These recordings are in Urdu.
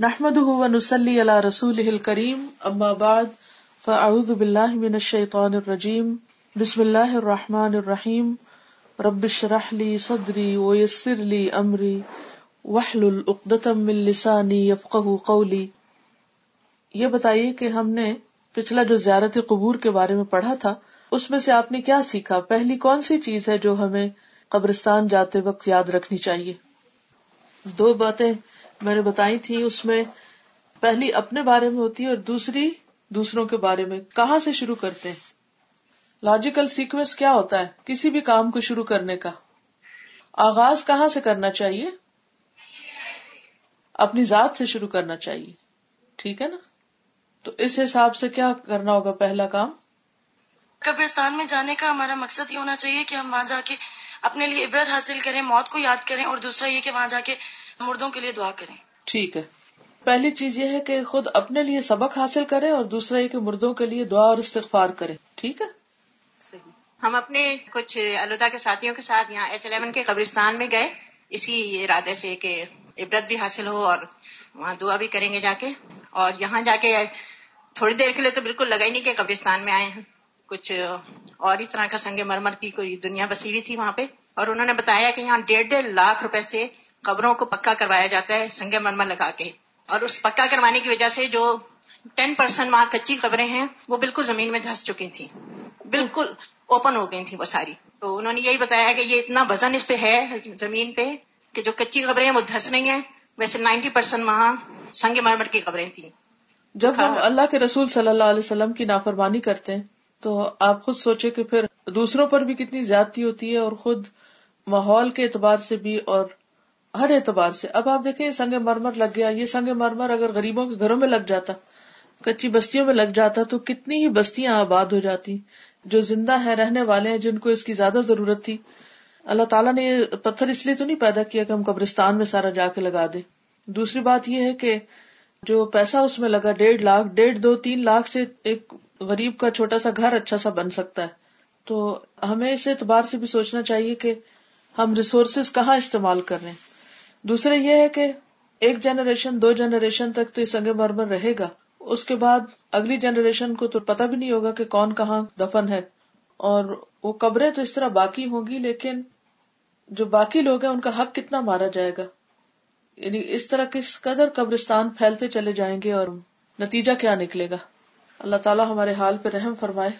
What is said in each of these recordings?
نحمده ونسلي على رسوله الكريم اما بعد فاعوذ بالله من الشيطان الرجيم. بسم الله الرحمن الرحيم. رب اشرح لي صدري ويسر لي امري واحلل عقدة من لساني يفقهوا قولي. یہ بتائیے کہ ہم نے پچھلا جو زیارت قبور کے بارے میں پڑھا تھا، اس میں سے آپ نے کیا سیکھا؟ پہلی کون سی چیز ہے جو ہمیں قبرستان جاتے وقت یاد رکھنی چاہیے؟ دو باتیں میں نے بتائی تھی، اس میں پہلی اپنے بارے میں ہوتی ہے اور دوسری دوسروں کے بارے میں۔ کہاں سے شروع کرتے ہیں؟ لاجیکل سیکوینس کیا ہوتا ہے؟ کسی بھی کام کو شروع کرنے کا۔ آغاز کہاں سے کرنا چاہیے؟ اپنی ذات سے شروع کرنا چاہیے۔ ٹھیک ہے نا؟ تو اس حساب سے کیا کرنا ہوگا پہلا کام؟ قبرستان میں جانے کا ہمارا مقصد یہ ہونا چاہیے کہ ہم وہاں جا کے اپنے لیے عبرت حاصل کریں، موت کو یاد کریں اور دوسرا یہ کہ وہاں جا کے مردوں کے لیے دعا کریں۔ ٹھیک ہے۔ پہلی چیز یہ ہے کہ خود اپنے لیے سبق حاصل کرے اور دوسرا یہ کہ مردوں کے لیے دعا اور استغفار کرے ٹھیک ہے۔ ہم اپنے کچھ الوداع کے ساتھیوں کے ساتھ یہاں ایچ الیون کے قبرستان میں گئے۔ اسی ارادے سے کہ عبرت بھی حاصل ہو اور وہاں دعا بھی کریں گے جا کے۔ اور یہاں جا کے تھوڑی دیر کے لیے تو بالکل لگا ہی نہیں کہ قبرستان میں آئے ہیں۔ کچھ اور اس طرح کا سنگ مرمر کی کوئی دنیا بسی ہوئی تھی وہاں پہ۔ اور انہوں نے بتایا کہ یہاں ڈیڑھ ڈیڑھ لاکھ روپے سے قبروں کو پکا کروایا جاتا ہے سنگ مرمر لگا کے۔ اور اس پکا کروانے کی وجہ سے جو ٹین پرسینٹ وہاں کچی قبریں ہیں وہ بالکل زمین میں دھس چکی تھی بالکل اوپن ہو گئی تھی وہ ساری۔ تو انہوں نے یہی بتایا کہ یہ اتنا وزن اس پہ ہے زمین پہ کہ جو کچی قبریں ہیں وہ دھس نہیں ہیں۔ ویسے نائنٹی پرسینٹ وہاں سنگ مرمر کی قبریں تھیں۔ جب ہم اللہ کے رسول صلی اللہ علیہ وسلم کی نافرمانی کرتے ہیں تو آپ خود سوچے کہ پھر دوسروں پر بھی کتنی زیادتی ہوتی ہے اور خود ماحول کے اعتبار سے بھی اور ہر اعتبار سے۔ اب آپ دیکھیں سنگ مرمر لگ گیا۔ یہ سنگ مرمر اگر غریبوں کے گھروں میں لگ جاتا، کچی بستیوں میں لگ جاتا تو کتنی ہی بستیاں آباد ہو جاتی۔ جو زندہ ہے رہنے والے ہیں، جن کو اس کی زیادہ ضرورت تھی۔ اللہ تعالیٰ نے یہ پتھر اس لیے تو نہیں پیدا کیا کہ ہم قبرستان میں سارا جا کے لگا دے دوسری بات یہ ہے کہ جو پیسہ اس میں لگا، ڈیڑھ لاکھ، ڈیڑھ دو، تین لاکھ سے ایک غریب کا چھوٹا سا گھر اچھا سا بن سکتا ہے۔ تو ہمیں اس اعتبار سے بھی سوچنا چاہیے کہ ہم ریسورسز کہاں استعمال کر رہے ہیں۔ دوسرے یہ ہے کہ ایک جنریشن دو جنریشن تک تو یہ سنگ مرمر رہے گا۔ اس کے بعد اگلی جنریشن کو تو پتا بھی نہیں ہوگا کہ کون کہاں دفن ہے۔ اور وہ قبریں تو اس طرح باقی ہوگی لیکن جو باقی لوگ ہیں، ان کا حق کتنا مارا جائے گا۔ یعنی اس طرح کس قدر قبرستان پھیلتے چلے جائیں گے اور نتیجہ کیا نکلے گا۔ اللہ تعالیٰ ہمارے حال پہ رحم فرمائے۔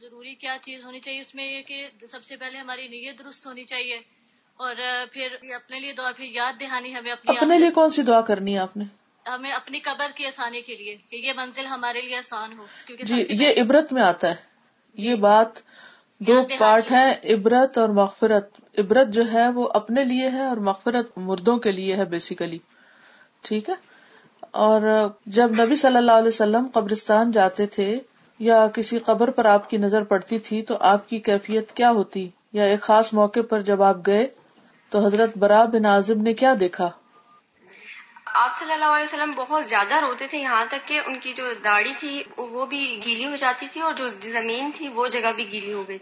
ضروری کیا چیز ہونی چاہیے؟ اس میں یہ کہ سب سے پہلے ہماری نیت درست ہونی چاہیے۔ اور پھر اپنے لیے دعا پھر یاد دہانی ہمیں اپنی اپنے لیے کون سی دعا کرنی ہے آپ نے؟ ہمیں اپنی قبر کی آسانی کے لیے کہ یہ منزل ہمارے لیے آسان ہو کیونکہ جی یہ عبرت میں آتا ہے۔ یہ بات دو پارٹ ہے عبرت اور مغفرت۔ عبرت جو ہے وہ اپنے لیے ہے اور مغفرت مردوں کے لیے ہے بیسیکلی ٹھیک ہے؟ اور جب نبی صلی اللہ علیہ وسلم قبرستان جاتے تھے یا کسی قبر پر آپ کی نظر پڑتی تھی تو آپ کی کیفیت کیا ہوتی؟ یا ایک خاص موقع پر جب آپ گئے تو حضرت برا بن اعظم نے کیا دیکھا؟ آپ صلی اللہ علیہ وسلم بہت زیادہ روتے تھے یہاں تک کہ ان کی جو داڑھی تھی وہ بھی گیلی ہو جاتی تھی اور جو زمین تھی وہ جگہ بھی گیلی ہو گئی۔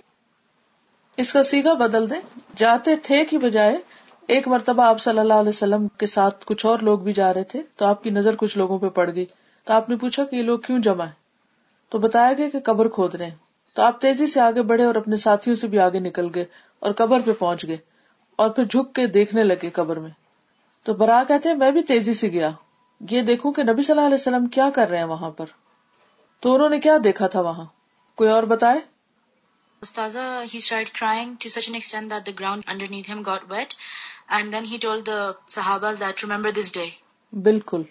اس کا سیگا بدل دیں۔ جاتے تھے کی بجائے ایک مرتبہ آپ صلی اللہ علیہ وسلم کے ساتھ کچھ اور لوگ بھی جا رہے تھے تو آپ کی نظر کچھ لوگوں پہ پڑ گئی۔ تو آپ نے پوچھا کہ یہ لوگ کیوں جمع ہے تو بتایا گیا کہ قبر کھود رہے ہیں۔ تو آپ تیزی سے آگے بڑھے اور اپنے ساتھیوں سے بھی آگے نکل گئے اور قبر پہ پہنچ گئے۔ اور پھر جھک کے دیکھنے لگے قبر میں۔ تو برا کہتے ہیں میں بھی تیزی سے گیا۔ یہ دیکھوں کہ نبی صلی اللہ علیہ وسلم کیا کر رہے ہیں وہاں پر۔ تو انہوں نے کیا دیکھا تھا وہاں؟ کوئی اور بتائے؟ بالکل۔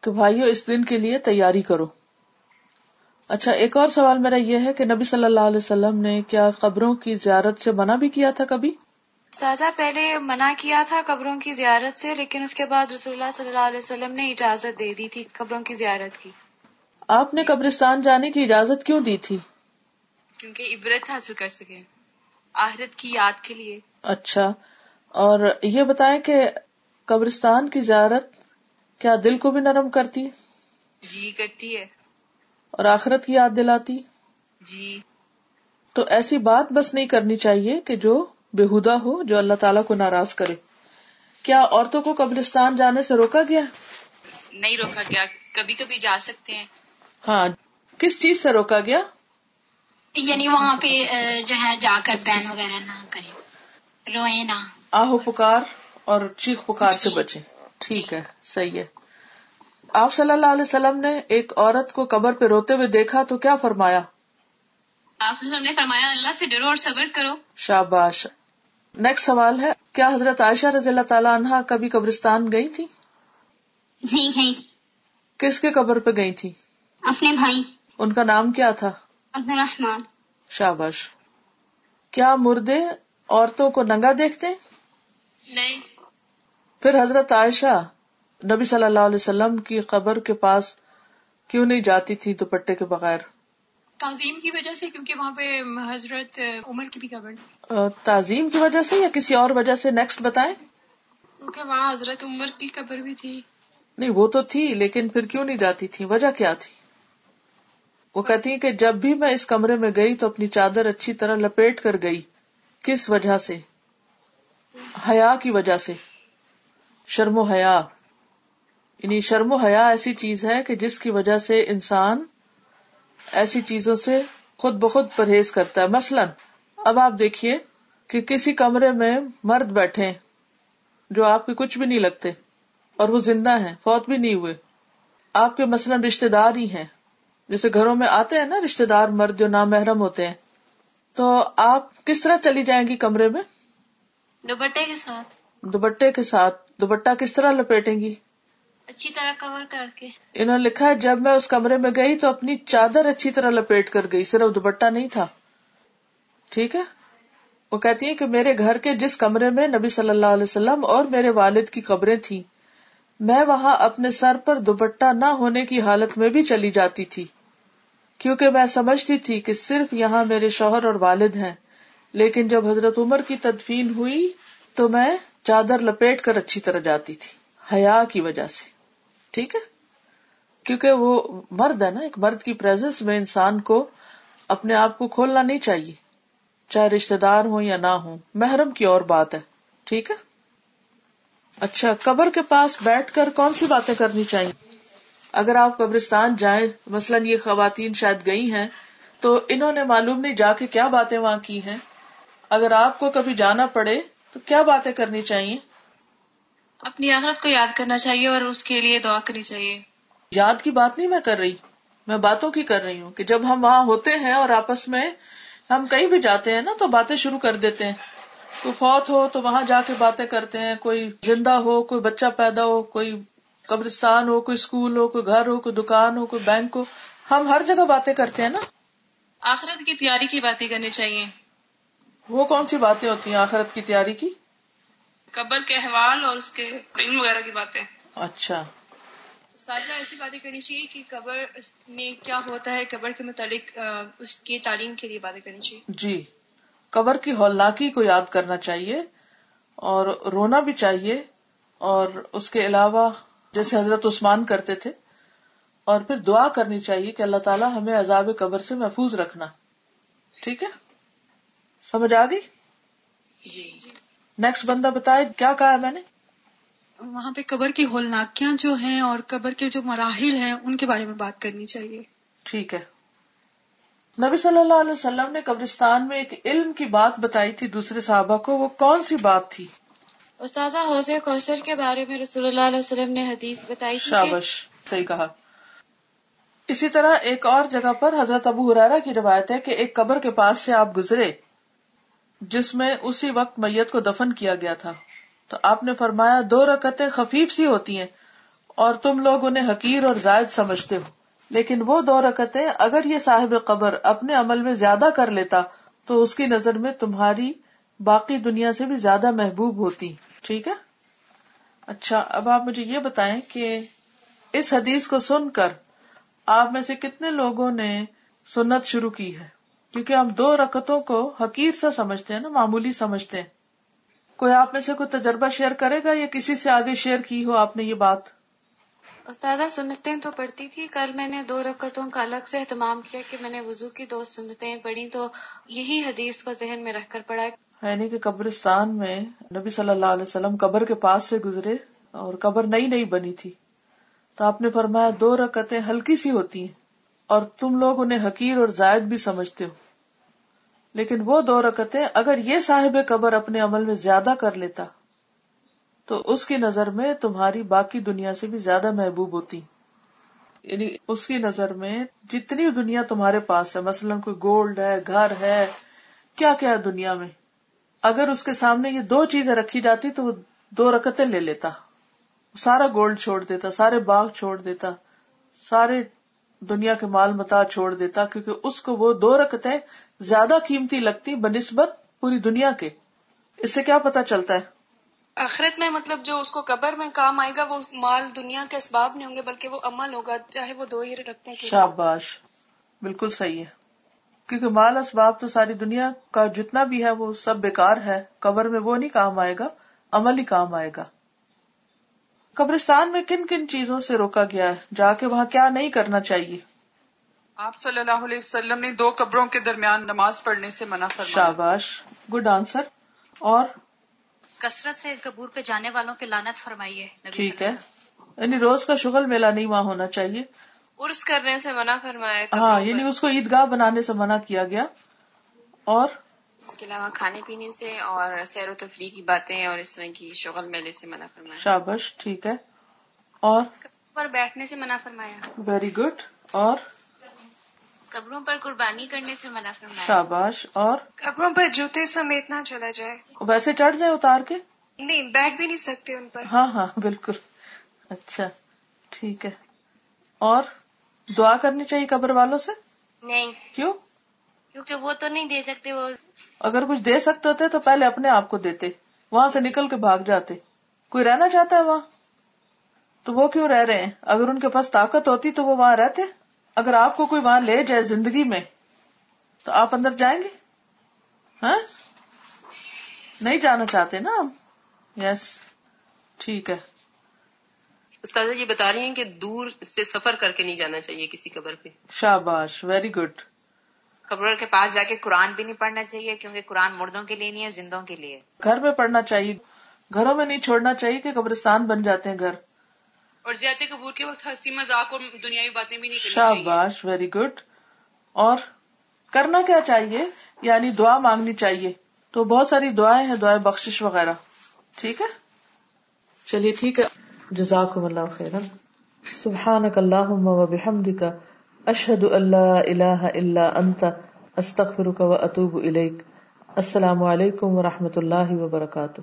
کہ بھائیو اس دن کے لیے تیاری کرو۔ اچھا ایک اور سوال میرا یہ ہے کہ نبی صلی اللہ علیہ وسلم نے کیا قبروں کی زیارت سے منع بھی کیا تھا کبھی؟ تازہ پہلے منع کیا تھا قبروں کی زیارت سے لیکن اس کے بعد رسول اللہ صلی اللہ علیہ وسلم نے اجازت دے دی تھی قبروں کی زیارت کی۔ آپ نے قبرستان جانے کی اجازت کیوں دی تھی؟ کیونکہ عبرت حاصل کر سکے۔ آہرت کی یاد کے لیے۔ اچھا۔ اور یہ بتائیں کہ قبرستان کی زیارت کیا دل کو بھی نرم کرتی؟ جی کرتی ہے۔ اور آخرت کی یاد دلاتی؟ جی۔ تو ایسی بات بس نہیں کرنی چاہیے کہ جو بےحدا ہو جو اللہ تعالیٰ کو ناراض کرے۔ کیا عورتوں کو قبرستان جانے سے روکا گیا؟ نہیں روکا گیا۔ کبھی کبھی جا سکتے ہیں۔ ہاں کس چیز سے روکا گیا؟ یعنی وہاں پہ جو ہے جا کر بین وغیرہ نہ کریں۔ روئے نہ۔ آہو پکار اور چیخ پکار سے جی۔ بچے ٹھیک ہے صحیح ہے۔ آپ صلی اللہ علیہ وسلم نے ایک عورت کو قبر پہ روتے ہوئے دیکھا تو کیا فرمایا؟ آپ نے فرمایا اللہ سے ڈرو اور صبر کرو۔ شاباش نیکسٹ سوال ہے کیا حضرت عائشہ رضی اللہ تعالیٰ عنہ کبھی قبرستان گئی تھی؟ نہیں گئی۔ کس کے قبر پہ گئی تھی؟ اپنے بھائی۔ ان کا نام کیا تھا؟ عبد الرحمان شاباش۔ کیا مردے عورتوں کو ننگا دیکھتے؟ ہیں؟ نہیں۔ پھر حضرت عائشہ نبی صلی اللہ علیہ وسلم کی قبر کے پاس کیوں نہیں جاتی تھی دوپٹے کے بغیر؟ تعظیم کی وجہ سے کیونکہ وہاں پہ حضرت عمر کی بھی قبر تعظیم کی وجہ سے یا کسی اور وجہ سے؟ نیکسٹ بتائیں۔ کیونکہ وہاں حضرت عمر کی قبر بھی تھی۔ نہیں وہ تو تھی لیکن پھر کیوں نہیں جاتی تھی؟ وجہ کیا تھی؟ وہ کہتی ہیں کہ جب بھی میں اس کمرے میں گئی تو اپنی چادر اچھی طرح لپیٹ کر گئی۔ کس وجہ سے؟ حیا کی وجہ سے۔ شرم و حیا۔ یعنی شرم و حیا ایسی چیز ہے کہ جس کی وجہ سے انسان ایسی چیزوں سے خود بخود پرہیز کرتا ہے۔ مثلاً اب آپ دیکھیے کہ کسی کمرے میں مرد بیٹھے جو آپ کے کچھ بھی نہیں لگتے اور وہ زندہ ہیں فوت بھی نہیں ہوئے۔ آپ کے مثلاً رشتے دار ہی ہیں۔ جیسے گھروں میں آتے ہیں نا رشتے دار مرد جو نامحرم ہوتے ہیں۔ تو آپ کس طرح چلی جائیں گی کمرے میں؟ دوپٹے کے ساتھ۔ دوپٹے کے ساتھ۔ دوپٹہ کس طرح لپیٹیں گی؟ اچھی طرح کور کر کے۔ انہوں نے لکھا ہے، جب میں اس کمرے میں گئی تو اپنی چادر اچھی طرح لپیٹ کر گئی، صرف دوپٹہ نہیں تھا۔ ٹھیک ہے؟ وہ کہتی ہیں کہ میرے گھر کے جس کمرے میں نبی صلی اللہ علیہ وسلم اور میرے والد کی قبریں تھیں، میں وہاں اپنے سر پر دوپٹہ نہ ہونے کی حالت میں بھی چلی جاتی تھی۔ کیونکہ میں سمجھتی تھی کہ صرف یہاں میرے شوہر اور والد ہیں، لیکن جب حضرت عمر کی تدفین ہوئی تو میں چادر لپیٹ کر اچھی طرح جاتی تھی، حیا کی وجہ سے۔ ٹھیک ہے؟ کیونکہ وہ مرد ہے نا، ایک مرد کی پریزنس میں انسان کو اپنے آپ کو کھولنا نہیں چاہیے۔ چاہے رشتے دار ہوں یا نہ ہوں، محرم کی اور بات ہے۔ ٹھیک ہے؟ اچھا قبر کے پاس بیٹھ کر کون سی باتیں کرنی چاہیے؟ اگر آپ قبرستان جائیں، مثلاً یہ خواتین شاید گئی ہیں، تو انہوں نے معلوم نہیں جا کے کیا باتیں وہاں کی ہیں۔ اگر آپ کو کبھی جانا پڑے، تو کیا باتیں کرنی چاہیے؟ اپنی آخرت کو یاد کرنا چاہیے اور اس کے لیے دعا کرنی چاہیے۔ یاد کی بات نہیں میں کر رہی میں باتوں کی کر رہی ہوں کہ جب ہم وہاں ہوتے ہیں اور آپس میں ہم کہیں بھی جاتے ہیں نا تو باتیں شروع کر دیتے ہیں۔ کوئی فوت ہو تو وہاں جا کے باتیں کرتے ہیں کوئی زندہ ہو کوئی بچہ پیدا ہو کوئی قبرستان ہو کوئی اسکول ہو کوئی گھر ہو کوئی دکان ہو کوئی بینک ہو۔ ہم ہر جگہ باتیں کرتے ہیں نا۔ آخرت کی تیاری کی باتیں کرنی چاہیے۔ وہ کون سی باتیں ہوتی ہیں آخرت کی تیاری کی؟ قبر کے احوال اور اس کے علم وغیرہ کی باتیں۔ اچھا۔ ساجہ ایسی باتیں کرنی چاہیے کہ قبر میں کیا ہوتا ہے قبر کے متعلق اس کی تعلیم کے لیے باتیں کرنی چاہیے۔ جی۔ قبر کی ہولناکی کو یاد کرنا چاہیے اور رونا بھی چاہیے اور اس کے علاوہ جیسے حضرت عثمان کرتے تھے۔ اور پھر دعا کرنی چاہیے کہ اللہ تعالیٰ ہمیں عذاب قبر سے محفوظ رکھنا۔ ٹھیک ہے؟ سمجھ آ گئی؟ جی۔ نیکسٹ بندہ بتائے کیا کہا میں نے؟ وہاں پہ قبر کی ہولناکیاں جو ہیں اور قبر کے جو مراحل ہیں ان کے بارے میں بات کرنی چاہیے۔ ٹھیک ہے۔ نبی صلی اللہ علیہ وسلم نے قبرستان میں ایک علم کی بات بتائی تھی دوسرے صحابہ کو وہ کون سی بات تھی؟ استاذہ حوض کوثر کے بارے میں رسول اللہ علیہ وسلم نے حدیث بتائی شابش صحیح کہا۔ اسی طرح ایک اور جگہ پر حضرت ابو حرارا کی روایت ہے کہ ایک قبر کے پاس سے آپ گزرے۔ جس میں اسی وقت میت کو دفن کیا گیا تھا۔ تو آپ نے فرمایا، دو رکتیں خفیف سی ہوتی ہیں اور تم لوگ انہیں حقیر اور زائد سمجھتے ہو۔ لیکن وہ دو رکتیں اگر یہ صاحب قبر اپنے عمل میں زیادہ کر لیتا، تو اس کی نظر میں تمہاری باقی دنیا سے بھی زیادہ محبوب ہوتی۔ ٹھیک ہے؟ اچھا اب آپ مجھے یہ بتائیں کہ اس حدیث کو سن کر آپ میں سے کتنے لوگوں نے سنت شروع کی ہے؟ کیونکہ ہم دو رکتوں کو حقیر سا سمجھتے ہیں نا معمولی سمجھتے ہیں۔ کوئی آپ میں سے کوئی تجربہ شیئر کرے گا یا کسی سے آگے شیئر کی ہو آپ نے یہ بات؟ استاذہ سنتیں تو پڑھتی تھی۔ کل میں نے دو رکعتوں کا الگ سے اہتمام کیا کہ میں نے وضو کی دو سنتیں پڑھی تو یہی حدیث کو ذہن میں رکھ کر پڑھا۔ یعنی کہ قبرستان میں نبی صلی اللہ علیہ وسلم قبر کے پاس سے گزرے اور قبر نئی نئی بنی تھی۔ تو آپ نے فرمایا دو رکتیں ہلکی سی ہوتی ہیں اور تم لوگ انہیں حقیر اور زائد بھی سمجھتے ہو۔ لیکن وہ دو رکتیں اگر یہ صاحب قبر اپنے عمل میں زیادہ کر لیتا، تو اس کی نظر میں تمہاری باقی دنیا سے بھی زیادہ محبوب ہوتی۔ یعنی اس کی نظر میں جتنی دنیا تمہارے پاس ہے، مثلاً کوئی گولڈ ہے، گھر ہے، کیا کیا دنیا میں، اگر اس کے سامنے یہ دو چیزیں رکھی جاتی تو وہ دو رکتیں لے لیتا۔ سارا گولڈ چھوڑ دیتا، سارے باغ چھوڑ دیتا، سارے دنیا کے مال متا چھوڑ دیتا کیونکہ اس کو وہ دو رکھتے زیادہ قیمتی لگتی بنسبت پوری دنیا کے۔ اس سے کیا پتا چلتا ہے؟ آخرت میں مطلب جو اس کو قبر میں کام آئے گا وہ مال دنیا کے اسباب نہیں ہوں گے بلکہ وہ عمل ہوگا چاہے وہ دو ہی رکھتے ہیں شاباش بالکل صحیح ہے۔ کیونکہ مال اسباب تو ساری دنیا کا جتنا بھی ہے وہ سب بیکار ہے۔ قبر میں وہ نہیں کام آئے گا عمل ہی کام آئے گا۔ قبرستان میں کن کن چیزوں سے روکا گیا ہے؟ جا کے وہاں کیا نہیں کرنا چاہیے؟ آپ صلی اللہ علیہ وسلم نے دو قبروں کے درمیان نماز پڑھنے سے منع فرمایا۔ شاباش گڈ آنسر۔ اور؟ کثرت سے قبور پہ جانے والوں پہ لانت فرمائیے ٹھیک ہے۔ یعنی روز کا شغل میلہ نہیں وہاں ہونا چاہیے۔ عرس کرنے سے منع فرمایا۔ ہاں یعنی اس کو عیدگاہ بنانے سے منع کیا گیا۔ اور؟ اس کے علاوہ کھانے پینے سے اور سیر و تفریح کی باتیں اور اس طرح کی شغل میلے سے منع فرمایا۔ شابش ٹھیک ہے۔ اور؟ پر بیٹھنے سے منع فرمایا۔ ویری گڈ اور؟ قبروں پر قربانی کرنے سے منع فرمایا۔ شاباش اور؟ قبروں پر جوتے سمیت نہ چلا جائے۔ ویسے چڑھ جائے اتار کے؟ نہیں بیٹھ بھی نہیں سکتے ان پر۔ ہاں ہاں بالکل۔ اچھا ٹھیک ہے۔ اور؟ دعا کرنی چاہیے قبر والوں سے؟ نہیں۔ کیوں؟ کیونکہ وہ تو نہیں دے سکتے وہ اگر کچھ دے سکتے ہوتے تو پہلے اپنے آپ کو دیتے وہاں سے نکل کے بھاگ جاتے۔ کوئی رہنا چاہتا ہے وہاں؟ تو وہ کیوں رہ رہے ہیں؟ اگر ان کے پاس طاقت ہوتی تو وہ وہاں رہتے؟ اگر آپ کو کوئی وہاں لے جائے زندگی میں تو آپ اندر جائیں گے؟ ہاں؟ نہیں جانا چاہتے نا آپ یس ٹھیک ہے۔ استاذہ یہ بتا رہی ہیں کہ دور سے سفر کر کے نہیں جانا چاہیے کسی قبر پہ۔ شاباش ویری گڈ قبر کے پاس جا کے قرآن بھی نہیں پڑھنا چاہیے کیونکہ قرآن مردوں کے لیے نہیں ہے زندوں کے لیے۔ گھر میں پڑھنا چاہیے۔ گھروں میں نہیں چھوڑنا چاہیے کہ قبرستان بن جاتے ہیں گھر۔ اور زیادہ قبور کے وقت ہنسی مذاق اور دنیاوی باتیں بھی نہیں کرنی شاباش ویری گڈ اور کرنا کیا چاہیے؟ یعنی دعا مانگنی چاہیے۔ تو بہت ساری دعائیں ہیں دعائیں بخشش وغیرہ۔ ٹھیک ہے؟ چلیے ٹھیک ہے۔ جزاکم اللہ خیر سبحانک اللہم و بحمدک۔ اشہد اللہ الہ الا انت، استغفرک و اتوب الیک۔ السلام علیکم و رحمۃ اللہ وبرکاتہ۔